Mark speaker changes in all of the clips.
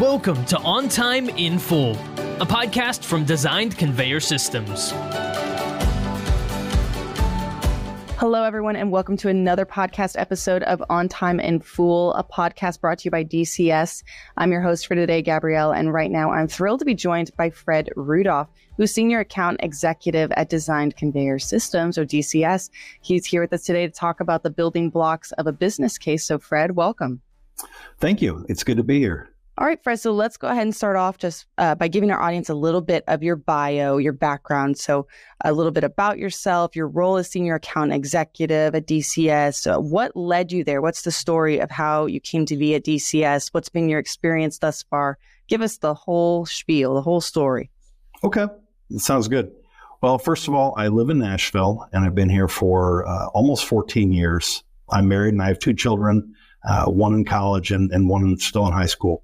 Speaker 1: Welcome to On Time in Full, a podcast from Designed Conveyor Systems.
Speaker 2: Hello, everyone, and welcome to another podcast episode of On Time in Full, a podcast brought to you by DCS. I'm your host for today, Gabrielle, and right now I'm thrilled to be joined by Fred Rudolph, who's Senior Account Executive at Designed Conveyor Systems, or DCS. He's here with us today to talk about the building blocks of a business case. So, Fred, welcome.
Speaker 3: Thank you. It's good to be here.
Speaker 2: All right, Fred. So let's go ahead and start off just uh, by giving our audience a little bit of your bio, your background. So, a little bit about yourself, your role as senior account executive at DCS. So what led you there? What's the story of how you came to be at DCS? What's been your experience thus far? Give us the whole spiel, the whole story.
Speaker 3: Okay, that sounds good. Well, first of all, I live in Nashville and I've been here for uh, almost 14 years. I'm married and I have two children, uh, one in college and, and one still in high school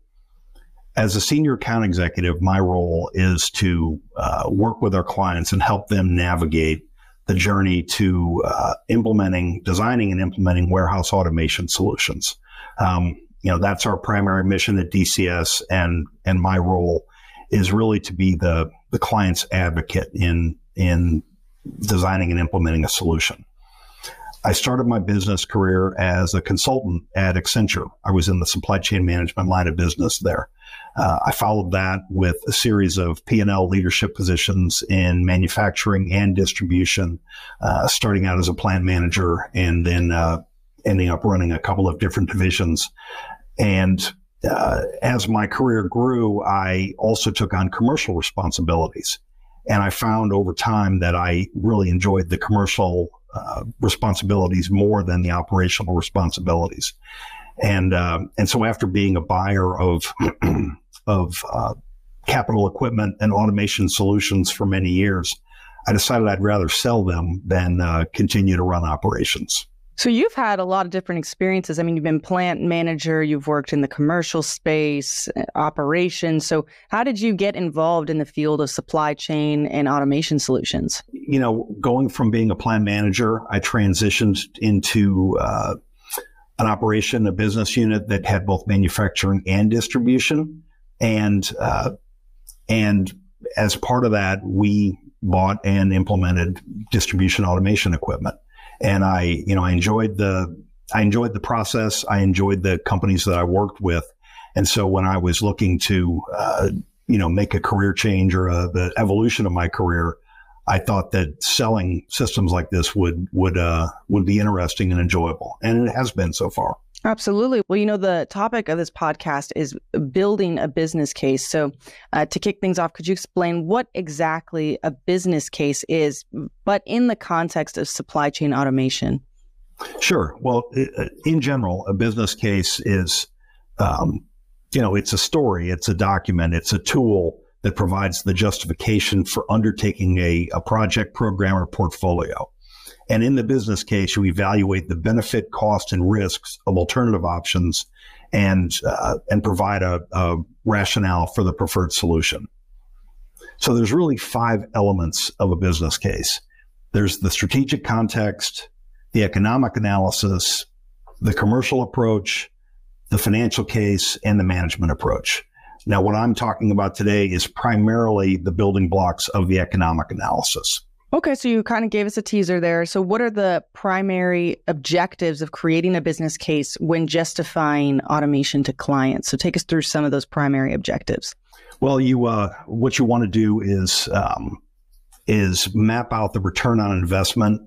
Speaker 3: as a senior account executive, my role is to uh, work with our clients and help them navigate the journey to uh, implementing, designing, and implementing warehouse automation solutions. Um, you know, that's our primary mission at DCS, and and my role is really to be the the client's advocate in in designing and implementing a solution. I started my business career as a consultant at Accenture. I was in the supply chain management line of business there. Uh, I followed that with a series of P&L leadership positions in manufacturing and distribution, uh, starting out as a plant manager and then uh, ending up running a couple of different divisions. And uh, as my career grew, I also took on commercial responsibilities. And I found over time that I really enjoyed the commercial uh, responsibilities more than the operational responsibilities. And uh, and so after being a buyer of of uh, capital equipment and automation solutions for many years, I decided I'd rather sell them than uh, continue to run operations.
Speaker 2: So you've had a lot of different experiences. I mean, you've been plant manager, you've worked in the commercial space, uh, operations. So how did you get involved in the field of supply chain and automation solutions?
Speaker 3: You know, going from being a plant manager, I transitioned into uh, an operation, a business unit that had both manufacturing and distribution and uh, and as part of that, we bought and implemented distribution automation equipment. And I, you know, I enjoyed the I enjoyed the process. I enjoyed the companies that I worked with. And so when I was looking to, uh, you know, make a career change or a, the evolution of my career, I thought that selling systems like this would would uh, would be interesting and enjoyable, and it has been so far.
Speaker 2: Absolutely. Well, you know, the topic of this podcast is building a business case. So, uh, to kick things off, could you explain what exactly a business case is, but in the context of supply chain automation?
Speaker 3: Sure. Well, in general, a business case is, um, you know, it's a story, it's a document, it's a tool that provides the justification for undertaking a, a project, program, or portfolio. And in the business case, you evaluate the benefit, cost, and risks of alternative options and, uh, and provide a, a rationale for the preferred solution. So there's really five elements of a business case. There's the strategic context, the economic analysis, the commercial approach, the financial case, and the management approach. Now, what I'm talking about today is primarily the building blocks of the economic analysis.
Speaker 2: Okay, so you kind of gave us a teaser there. So, what are the primary objectives of creating a business case when justifying automation to clients? So, take us through some of those primary objectives.
Speaker 3: Well, you uh, what you want to do is um, is map out the return on investment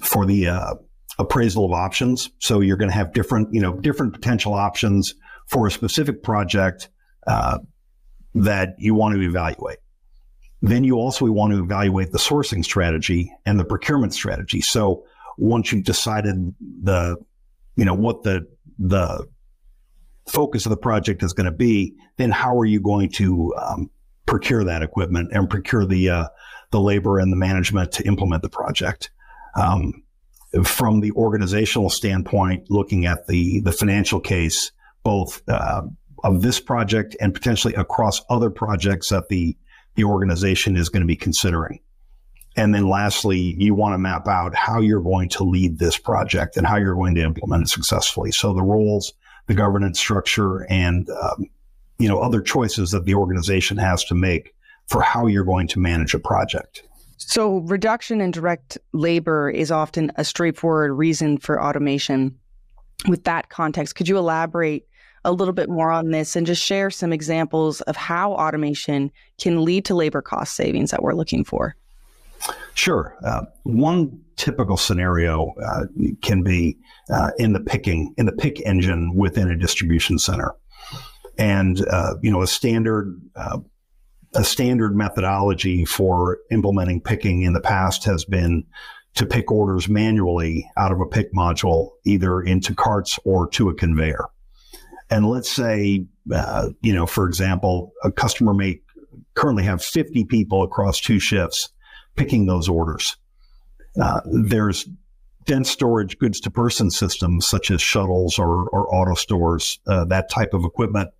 Speaker 3: for the uh, appraisal of options. So, you're going to have different you know different potential options for a specific project uh, that you want to evaluate. Then you also want to evaluate the sourcing strategy and the procurement strategy. So once you've decided the, you know, what the, the focus of the project is going to be, then how are you going to um, procure that equipment and procure the, uh, the labor and the management to implement the project? Um, from the organizational standpoint, looking at the, the financial case, both uh, of this project and potentially across other projects that the the organization is going to be considering. And then lastly, you want to map out how you're going to lead this project and how you're going to implement it successfully. So the roles, the governance structure, and um, you know, other choices that the organization has to make for how you're going to manage a project.
Speaker 2: So, reduction in direct labor is often a straightforward reason for automation. With that context, could you elaborate a little bit more on this and just share some examples of how automation can lead to labor cost savings that we're looking for?
Speaker 3: Sure. Uh, one typical scenario uh, can be uh, in the picking in the pick engine within a distribution center, and uh, you know a standard uh, a standard methodology for implementing picking in the past has been to pick orders manually out of a pick module, either into carts or to a conveyor. And let's say, uh, you know, for example, a customer may currently have 50 people across two shifts picking those orders. Uh, there's dense storage goods to person systems such as shuttles or, or AutoStores, uh, that type of equipment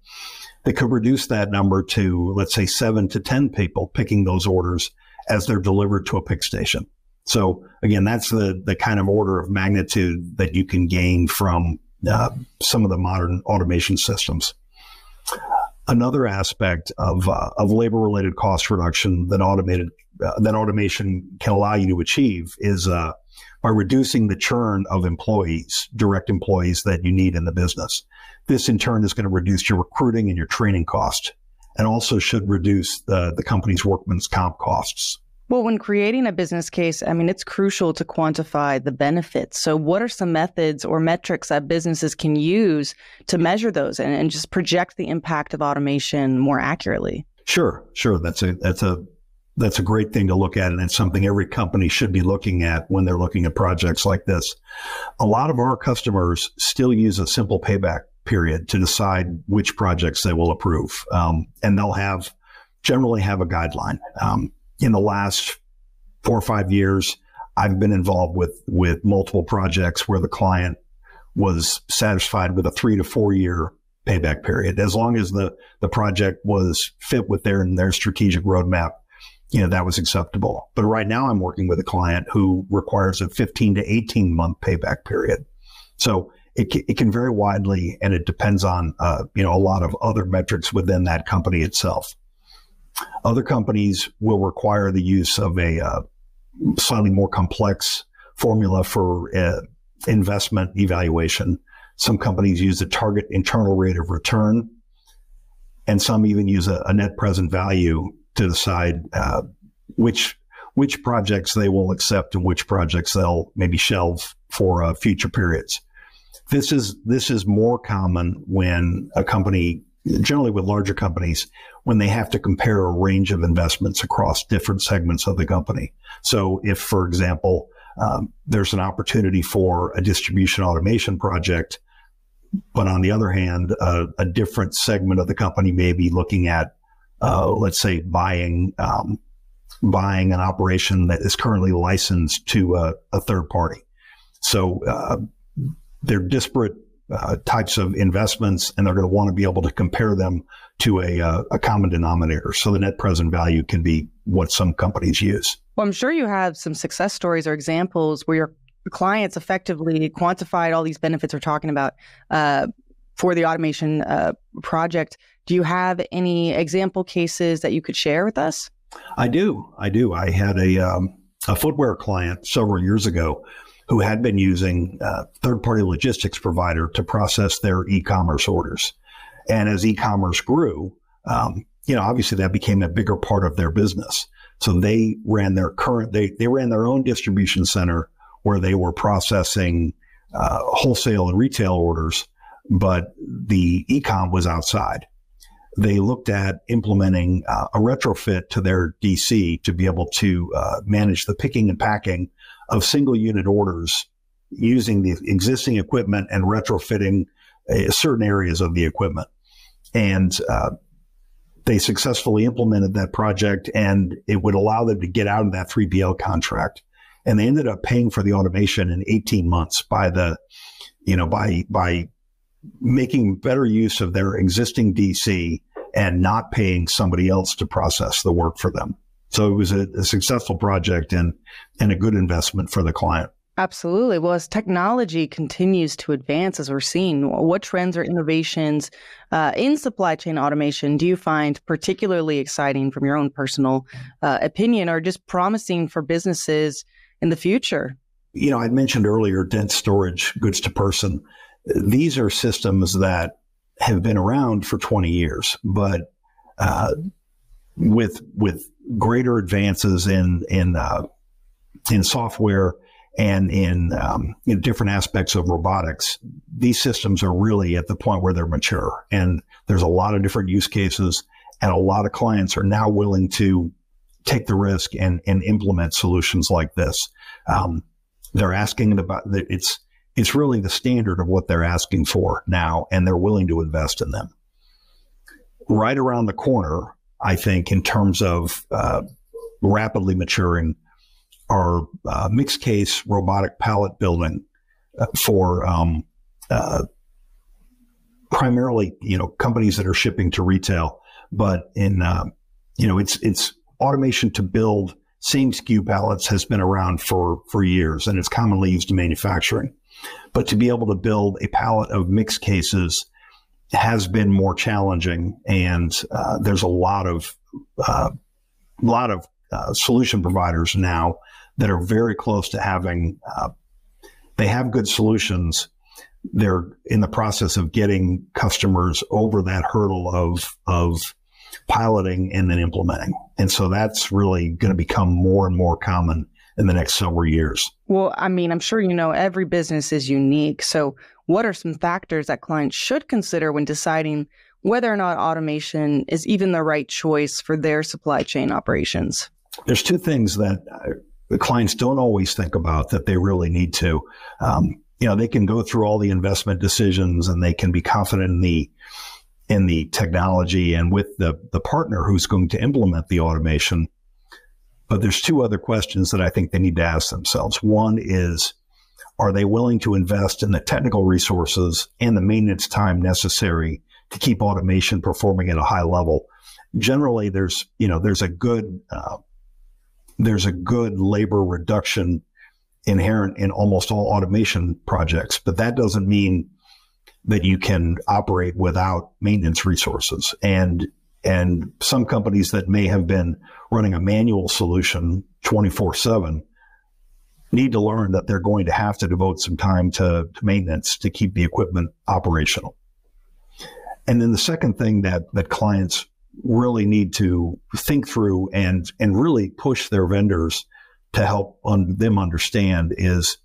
Speaker 3: that could reduce that number to, let's say, seven to 10 people picking those orders as they're delivered to a pick station. So again, that's the, the kind of order of magnitude that you can gain from uh, some of the modern automation systems. Another aspect of, uh, of labor related cost reduction that automated uh, that automation can allow you to achieve is uh, by reducing the churn of employees, direct employees that you need in the business. This in turn is going to reduce your recruiting and your training cost and also should reduce the, the company's workman's comp costs.
Speaker 2: Well, when creating a business case, I mean, it's crucial to quantify the benefits. So, what are some methods or metrics that businesses can use to measure those and, and just project the impact of automation more accurately?
Speaker 3: Sure, sure. That's a that's a that's a great thing to look at, and it's something every company should be looking at when they're looking at projects like this. A lot of our customers still use a simple payback period to decide which projects they will approve, um, and they'll have generally have a guideline. Um, in the last four or five years, I've been involved with with multiple projects where the client was satisfied with a three to four year payback period, as long as the the project was fit with their their strategic roadmap you know, that was acceptable. But right now I'm working with a client who requires a 15 to 18 month payback period. So it, it can vary widely and it depends on, uh, you know, a lot of other metrics within that company itself. Other companies will require the use of a uh, slightly more complex formula for uh, investment evaluation. Some companies use a target internal rate of return, and some even use a, a net present value to decide uh, which which projects they will accept and which projects they'll maybe shelve for uh, future periods. This is this is more common when a company, generally with larger companies, when they have to compare a range of investments across different segments of the company. So, if, for example, um, there's an opportunity for a distribution automation project, but on the other hand, uh, a different segment of the company may be looking at uh, let's say buying um, buying an operation that is currently licensed to a, a third party. So uh, they're disparate uh, types of investments, and they're going to want to be able to compare them to a, uh, a common denominator. So the net present value can be what some companies use.
Speaker 2: Well, I'm sure you have some success stories or examples where your clients effectively quantified all these benefits we're talking about uh, for the automation uh, project. Do you have any example cases that you could share with us?
Speaker 3: I do. I do. I had a, um, a footwear client several years ago who had been using a third party logistics provider to process their e commerce orders. And as e commerce grew, um, you know, obviously that became a bigger part of their business. So they ran their current, they, they ran their own distribution center where they were processing uh, wholesale and retail orders, but the e-com was outside they looked at implementing uh, a retrofit to their DC to be able to uh, manage the picking and packing of single unit orders using the existing equipment and retrofitting uh, certain areas of the equipment. And uh, they successfully implemented that project and it would allow them to get out of that 3PL contract. And they ended up paying for the automation in 18 months by the, you know, by, by making better use of their existing DC and not paying somebody else to process the work for them. So it was a, a successful project and, and a good investment for the client.
Speaker 2: Absolutely. Well, as technology continues to advance, as we're seeing, what trends or innovations uh, in supply chain automation do you find particularly exciting from your own personal uh, opinion or just promising for businesses in the future?
Speaker 3: You know, I mentioned earlier dense storage, goods to person. These are systems that have been around for 20 years, but uh, with with greater advances in in uh, in software and in, um, in different aspects of robotics, these systems are really at the point where they're mature. And there's a lot of different use cases, and a lot of clients are now willing to take the risk and, and implement solutions like this. Um, they're asking about it's it's really the standard of what they're asking for now, and they're willing to invest in them. Right around the corner, I think, in terms of uh, rapidly maturing our uh, mixed case robotic pallet building uh, for um, uh, primarily you know companies that are shipping to retail, but in uh, you know it's it's automation to build same SKU pallets has been around for for years and it's commonly used in manufacturing, but to be able to build a pallet of mixed cases has been more challenging, and uh, there's a lot of uh, lot of solution providers now that are very close to having, uh, they have good solutions. They're in the process of getting customers over that hurdle of, of piloting and then implementing. And so that's really going to become more and more common in the next several years.
Speaker 2: Well, I mean, I'm sure you know every business is unique. So, what are some factors that clients should consider when deciding whether or not automation is even the right choice for their supply chain operations?
Speaker 3: There's two things that the clients don't always think about that they really need to. Um, you know, they can go through all the investment decisions and they can be confident in the in the technology and with the the partner who's going to implement the automation. But there's two other questions that I think they need to ask themselves. One is, are they willing to invest in the technical resources and the maintenance time necessary to keep automation performing at a high level? Generally, there's you know there's a good uh, there's a good labor reduction inherent in almost all automation projects, but that doesn't mean that you can operate without maintenance resources. And and some companies that may have been running a manual solution 24 7 need to learn that they're going to have to devote some time to, to maintenance to keep the equipment operational. And then the second thing that, that clients really need to think through and and really push their vendors to help them understand is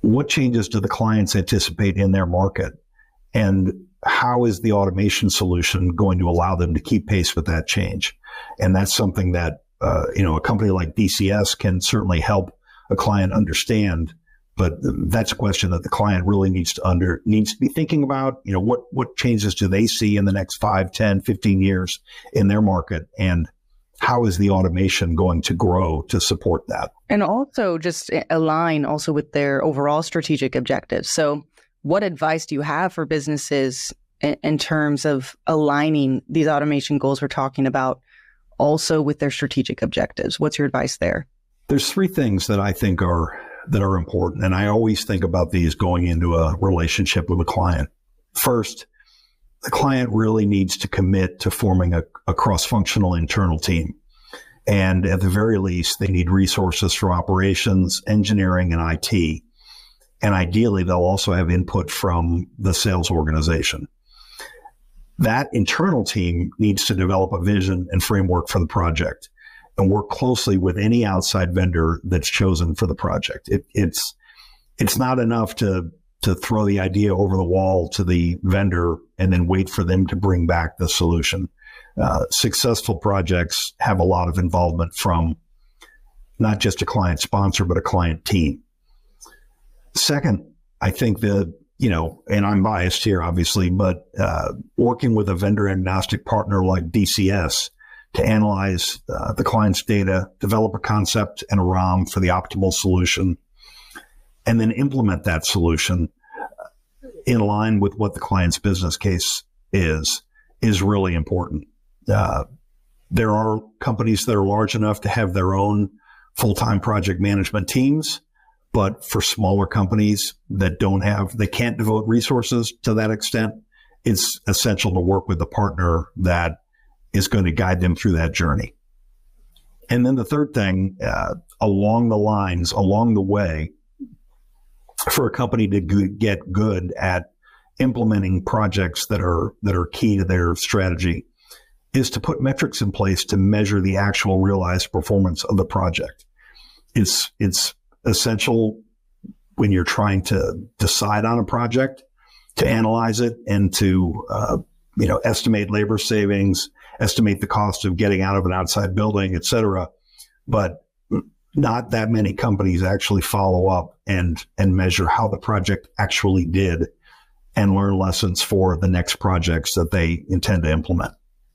Speaker 3: what changes do the clients anticipate in their market and how is the automation solution going to allow them to keep pace with that change? And that's something that uh, you know a company like DCS can certainly help a client understand but that's a question that the client really needs to under needs to be thinking about you know what what changes do they see in the next 5 10 15 years in their market? And how is the automation going to grow to support that?
Speaker 2: And also just align also with their overall strategic objectives. So what advice do you have for businesses in, in terms of aligning these automation goals we're talking about also with their strategic objectives what's your advice there
Speaker 3: there's three things that i think are that are important. And I always think about these going into a relationship with a client. First, the client really needs to commit to forming a, a cross functional internal team. And at the very least, they need resources from operations, engineering, and IT. And ideally, they'll also have input from the sales organization. That internal team needs to develop a vision and framework for the project and work closely with any outside vendor that's chosen for the project. It, it's it's not enough to to throw the idea over the wall to the vendor and then wait for them to bring back the solution. Uh, successful projects have a lot of involvement from not just a client sponsor, but a client team. Second, I think that, you know, and I'm biased here, obviously, but uh, working with a vendor agnostic partner like DCS to analyze uh, the client's data, develop a concept and a ROM for the optimal solution, and then implement that solution in line with what the client's business case is, is really important. Uh, there are companies that are large enough to have their own full time project management teams, But for smaller companies that don't have, they can't devote resources to that extent, it's essential to work with a partner that is going to guide them through that journey. And then the third thing, uh, along the lines, along the way, for a company to get good at implementing projects that are that are key to their strategy is to put metrics in place to measure the actual realized performance of the project. It's it's essential when you're trying to decide on a project to analyze it and to uh, you know estimate labor savings, estimate the cost of getting out of an outside building, et cetera. But not that many companies actually follow up and and measure how the project actually did and learn lessons for the next projects that they intend to implement.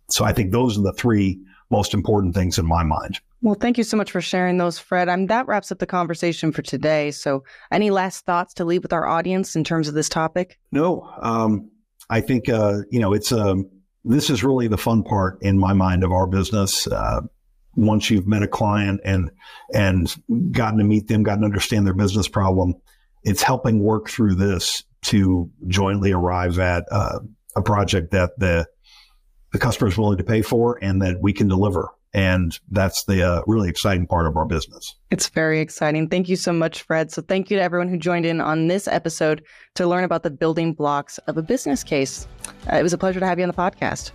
Speaker 3: So I think those are the three most important things in my mind.
Speaker 2: Well, thank you so much for sharing those, Fred. I that wraps up the conversation for today. So, any last thoughts to leave with our audience in terms of this topic?
Speaker 3: No, um, I think uh, you know it's um, this is really the fun part in my mind of our business. Uh, once you've met a client and and gotten to meet them, gotten to understand their business problem, it's helping work through this to jointly arrive at uh, a project that the the customer is willing to pay for and that we can deliver. And that's the uh, really exciting part of our business.
Speaker 2: It's very exciting. Thank you so much, Fred. So, thank you to everyone who joined in on this episode to learn about the building blocks of a business case. Uh, it was a pleasure to have you on the podcast.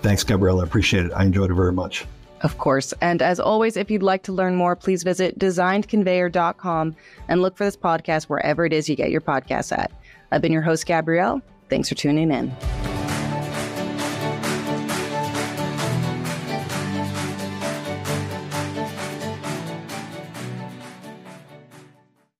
Speaker 3: Thanks, Gabriella. I appreciate it. I enjoyed it very much.
Speaker 2: Of course. And as always, if you'd like to learn more, please visit designedconveyor.com and look for this podcast wherever it is you get your podcasts at. I've been your host, Gabrielle. Thanks for tuning in.